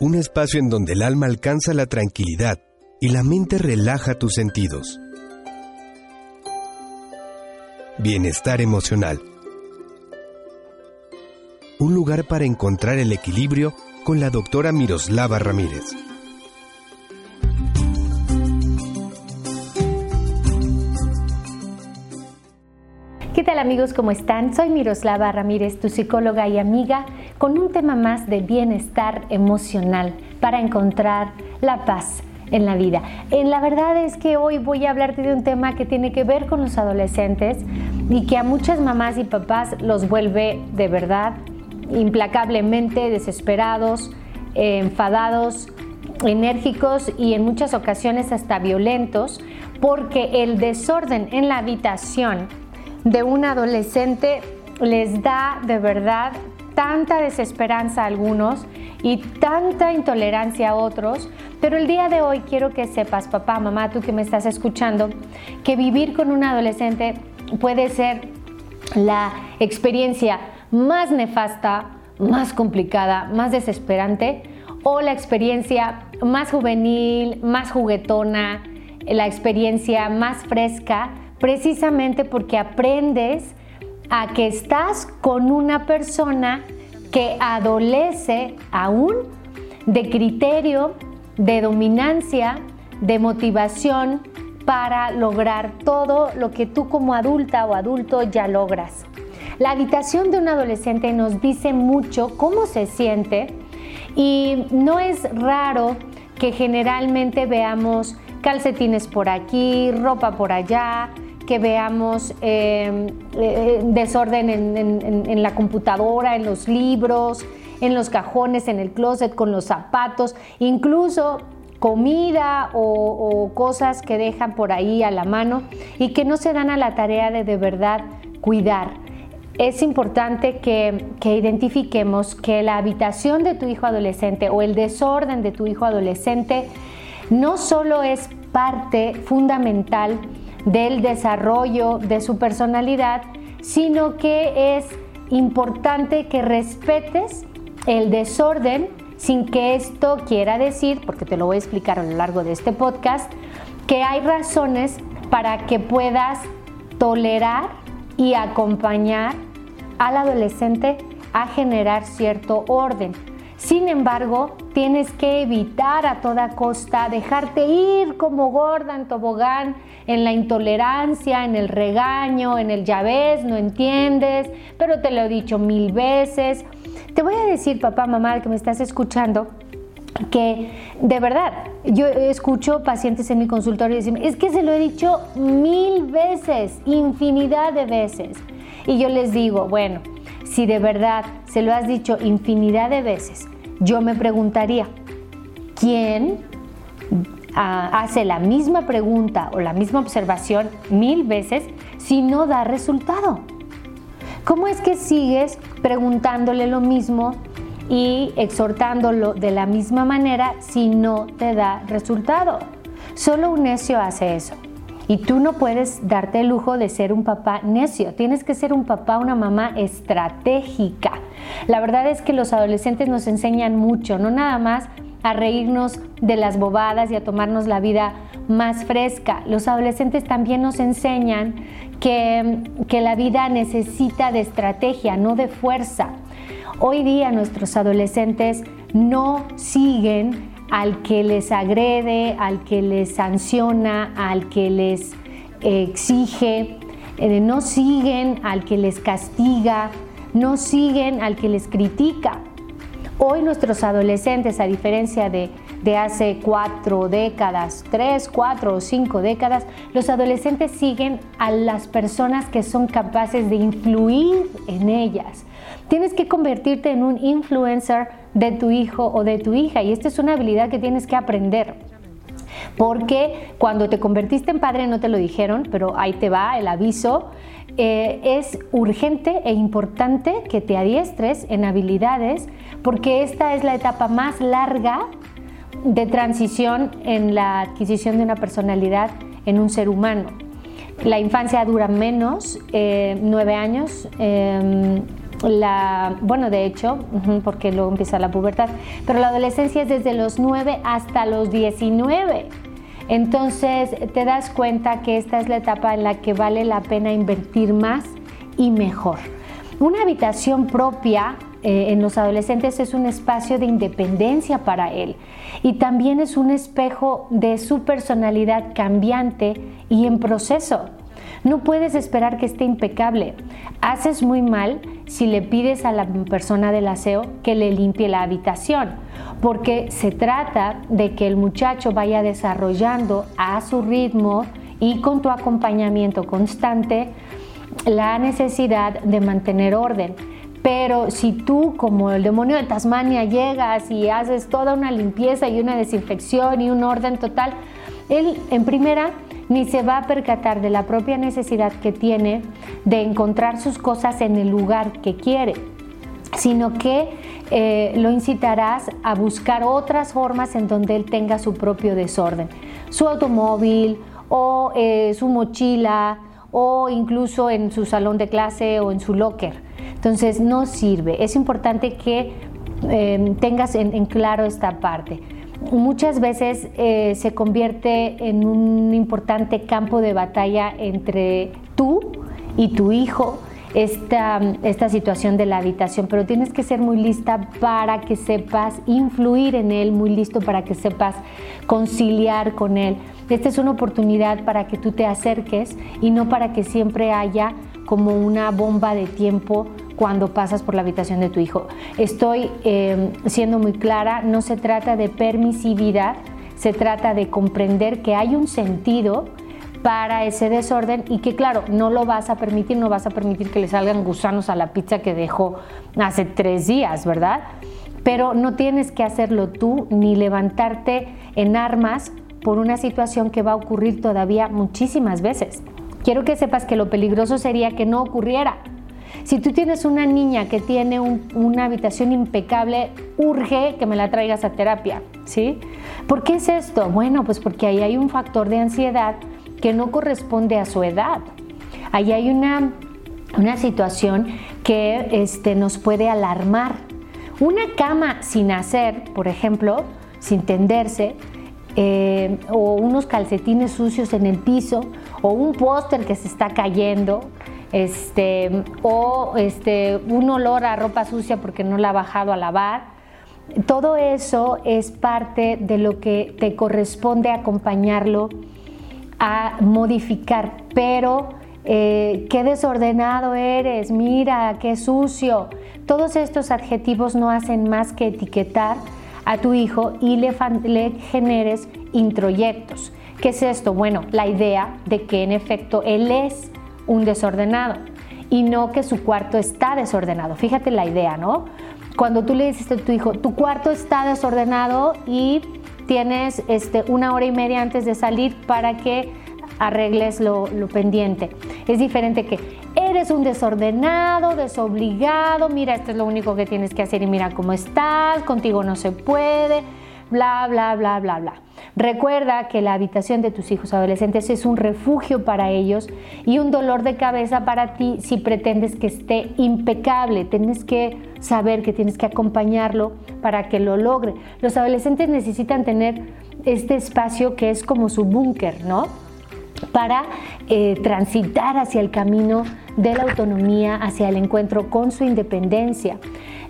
un espacio en donde el alma alcanza la tranquilidad y la mente relaja tus sentidos. Bienestar emocional. Un lugar para encontrar el equilibrio con la doctora Miroslava Ramírez. Amigos? ¿Cómo están? Soy Miroslava Ramírez, tu psicóloga y amiga, con un tema más de bienestar emocional para encontrar la paz en la vida. En la verdad es que hoy voy a hablarte de un tema que tiene que ver con los adolescentes y que a muchas mamás y papás los vuelve de verdad implacablemente desesperados, enfadados, enérgicos y en muchas ocasiones hasta violentos, porque el desorden en la habitación de un adolescente les da de verdad tanta desesperanza a algunos y tanta intolerancia a otros, pero el día de hoy quiero que sepas, papá, mamá, tú que me estás escuchando, que vivir con un adolescente puede ser la experiencia más nefasta, más complicada, más desesperante o la experiencia más juvenil, más juguetona, la experiencia más fresca precisamente porque aprendes a que estás con una persona que adolece aún de criterio, de dominancia, de motivación para lograr todo lo que tú como adulta o adulto ya logras. La habitación de un adolescente nos dice mucho cómo se siente y no es raro que generalmente veamos calcetines por aquí, ropa por allá, que veamos eh, eh, desorden en, la computadora, en los libros, en los cajones, en el closet, con los zapatos, incluso comida o, cosas que dejan por ahí a la mano y que no se dan a la tarea de de verdad cuidar. Es importante que, que identifiquemos que la habitación de tu hijo adolescente o el desorden de tu hijo adolescente no solo es parte fundamental del desarrollo de su personalidad, sino que es importante que respetes el desorden sin que esto quiera decir, porque te lo voy a explicar a lo largo de este podcast, que hay razones para que puedas tolerar y acompañar al adolescente a generar cierto orden. Sin embargo, tienes que evitar a toda costa dejarte ir como gorda en tobogán, en la intolerancia, en el regaño, en el ya ves, no entiendes, pero te lo he dicho mil veces. Te voy a decir, papá, mamá, que me estás escuchando, que de verdad, yo escucho pacientes en mi consultorio dicen, es que se lo he dicho mil veces, infinidad de veces. Y yo les digo, bueno, si de verdad se lo has dicho infinidad de veces, yo me preguntaría, ¿quién ah, hace la misma pregunta o la misma observación mil veces si no da resultado? ¿Cómo es que sigues preguntándole lo mismo y exhortándolo de la misma manera si no te da resultado? Solo un necio hace eso. Y tú no puedes darte el lujo de ser un papá necio, tienes que ser un papá, una mamá estratégica. La verdad es que los adolescentes nos enseñan mucho, no nada más a reírnos de las bobadas y a tomarnos la vida más fresca. Los adolescentes también nos enseñan que, que la vida necesita de estrategia, no de fuerza. Hoy día nuestros adolescentes no siguen al que les agrede, al que les sanciona, al que les exige, eh, no siguen al que les castiga, no siguen al que les critica. Hoy nuestros adolescentes, a diferencia de, de, hace cuatro décadas, tres, cuatro o cinco décadas, los adolescentes siguen a las personas que son capaces de influir en ellas. Tienes que convertirte en un influencer de tu hijo o de tu hija y esta es una habilidad que tienes que aprender. Porque cuando te convertiste en padre no te lo dijeron, pero ahí te va el aviso. Eh, es urgente e importante que te adiestres en habilidades porque esta es la etapa más larga de transición en la adquisición de una personalidad en un ser humano. La infancia dura menos, eh, nueve años, em, la, bueno, de hecho, porque luego empieza la pubertad, pero la adolescencia es desde los 9 hasta los 19. Entonces te das cuenta que esta es la etapa en la que vale la pena invertir más y mejor. Una habitación propia eh, en los adolescentes es un espacio de independencia para él y también es un espejo de su personalidad cambiante y en proceso. No puedes esperar que esté impecable. Haces muy mal si le pides a la persona del aseo que le limpie la habitación, porque se trata de que el muchacho vaya desarrollando a su ritmo y con tu acompañamiento constante la necesidad de mantener orden. Pero si tú, como el demonio de Tasmania, llegas y haces toda una limpieza y una desinfección y un orden total, él en primera ni se va a percatar de la propia necesidad que tiene de encontrar sus cosas en el lugar que quiere, sino que eh, lo incitarás a buscar otras formas en donde él tenga su propio desorden, su automóvil o eh, su mochila o incluso en su salón de clase o en su locker. Entonces no sirve. Es importante que eh, tengas en, claro esta parte. Muchas veces eh, se convierte en un importante campo de batalla entre tú y tu hijo esta, esta situación de la habitación, pero tienes que ser muy lista para que sepas influir en él, muy listo para que sepas conciliar con él. Esta es una oportunidad para que tú te acerques y no para que siempre haya como una bomba de tiempo cuando pasas por la habitación de tu hijo. Estoy eh, siendo muy clara, no se trata de permisividad, se trata de comprender que hay un sentido para ese desorden y que claro, no lo vas a permitir, no vas a permitir que le salgan gusanos a la pizza que dejó hace tres días, ¿verdad? Pero no tienes que hacerlo tú ni levantarte en armas por una situación que va a ocurrir todavía muchísimas veces. Quiero que sepas que lo peligroso sería que no ocurriera. Si tú tienes una niña que tiene una habitación impecable, urge que me la traigas a terapia, ¿sí? ¿Por qué es esto? Bueno, pues porque ahí hay un factor de ansiedad que no corresponde a su edad. Ahí hay una, una situación que este, nos puede alarmar. Una cama sin hacer, por ejemplo, sin tenderse, eh, o unos calcetines sucios en el piso, o un póster que se está cayendo, este, o este, un olor a ropa sucia porque no la ha bajado a lavar. Todo eso es parte de lo que te corresponde acompañarlo a modificar, pero eh, qué desordenado eres, mira, qué sucio. Todos estos adjetivos no hacen más que etiquetar a tu hijo y le, le generes introyectos. ¿Qué es esto? Bueno, la idea de que en efecto él es un desordenado y no que su cuarto está desordenado. Fíjate la idea, ¿no? Cuando tú le dices a tu hijo, tu cuarto está desordenado y tienes este, una hora y media antes de salir para que arregles lo, lo, pendiente. Es diferente que eres un desordenado, desobligado, mira, esto es lo único que tienes que hacer y mira cómo estás, contigo no se puede, bla, bla, bla, bla, bla. Recuerda que la habitación de tus hijos adolescentes es un refugio para ellos y un dolor de cabeza para ti si pretendes que esté impecable. Tienes que saber que tienes que acompañarlo para que lo logre. Los adolescentes necesitan tener este espacio que es como su búnker, ¿no? Para eh, transitar hacia el camino de la autonomía, hacia el encuentro con su independencia.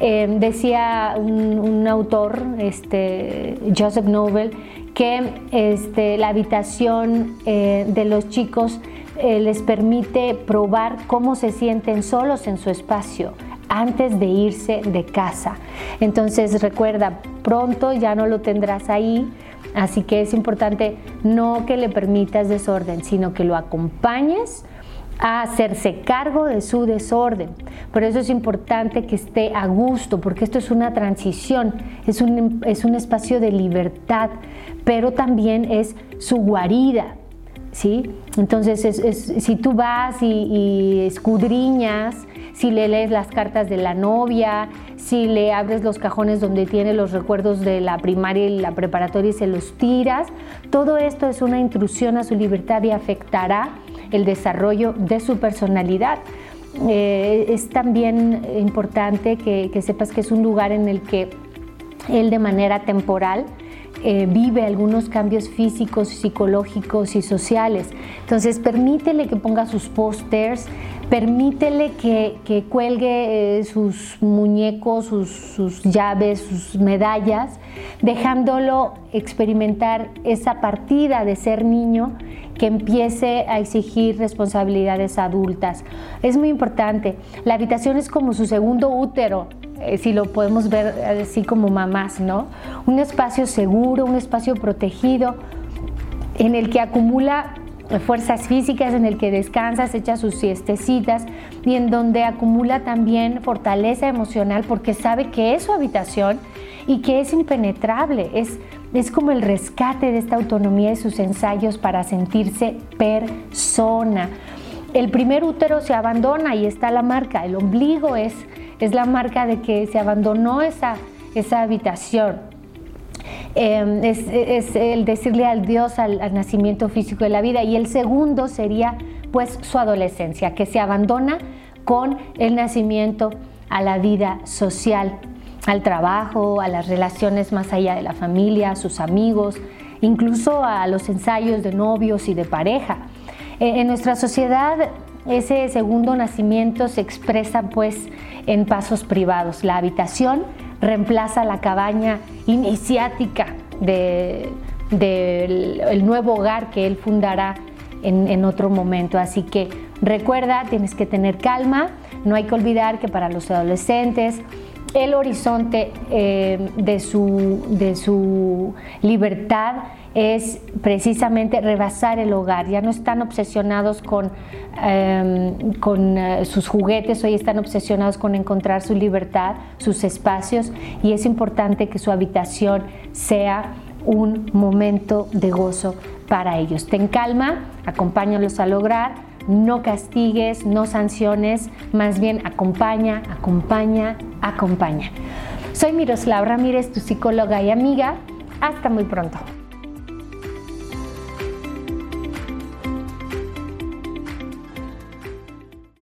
Eh, decía un, autor, este, Joseph Noble, que este, la habitación eh, de los chicos les permite probar cómo se sienten solos en su espacio antes de irse de casa. Entonces recuerda, pronto ya no lo tendrás ahí, así que es importante no que le permitas desorden, sino que lo acompañes a hacerse cargo de su desorden. Por eso es importante que esté a gusto, porque esto es una transición, es un, es un espacio de libertad, pero también es su guarida. ¿Sí? Entonces, si tú vas y, escudriñas, si le lees las cartas de la novia, si le abres los cajones donde tiene los recuerdos de la primaria y la preparatoria y se los tiras, todo esto es una intrusión a su libertad y afectará el desarrollo de su personalidad. eh, es también importante que sepas que es un lugar en el que él de manera temporal eh, vive algunos cambios físicos, psicológicos y sociales. Entonces, permítele que ponga sus pósters, permítele que, cuelgue eh, sus muñecos, sus, sus, llaves, sus medallas, dejándolo experimentar esa partida de ser niño que empiece a exigir responsabilidades adultas. Es muy importante. La habitación es como su segundo útero. Eh, si lo podemos ver así como mamás, ¿no? Un espacio seguro, un espacio protegido en el que acumula fuerzas físicas, en el que descansa, se echa sus siestecitas y en donde acumula también fortaleza emocional porque sabe que es su habitación y que es impenetrable, es, es como el rescate de esta autonomía de sus ensayos para sentirse persona. El primer útero se abandona y está la marca, el ombligo es es la marca de que se abandonó esa, esa habitación. Em, es, el decirle al Dios al, nacimiento físico de la vida. Y el segundo sería pues su adolescencia, que se abandona con el nacimiento a la vida social, al trabajo, a las relaciones más allá de la familia, a sus amigos, incluso a los ensayos de novios y de pareja. Eh, en nuestra sociedad ese segundo nacimiento se expresa pues en pasos privados. La habitación reemplaza la cabaña iniciática del nuevo hogar que él fundará en, otro momento. Así que recuerda, tienes que tener calma, no hay que olvidar que para los adolescentes el horizonte eh, de, su, de su libertad es precisamente rebasar el hogar. Ya no están obsesionados con, em, con eh, sus juguetes, hoy están obsesionados con encontrar su libertad, sus espacios y es importante que su habitación sea un momento de gozo para ellos. Ten calma, acompáñalos a lograr, no castigues, no sanciones, más bien acompaña, acompaña, acompaña. Soy Miroslav Ramírez, tu psicóloga y amiga. Hasta muy pronto.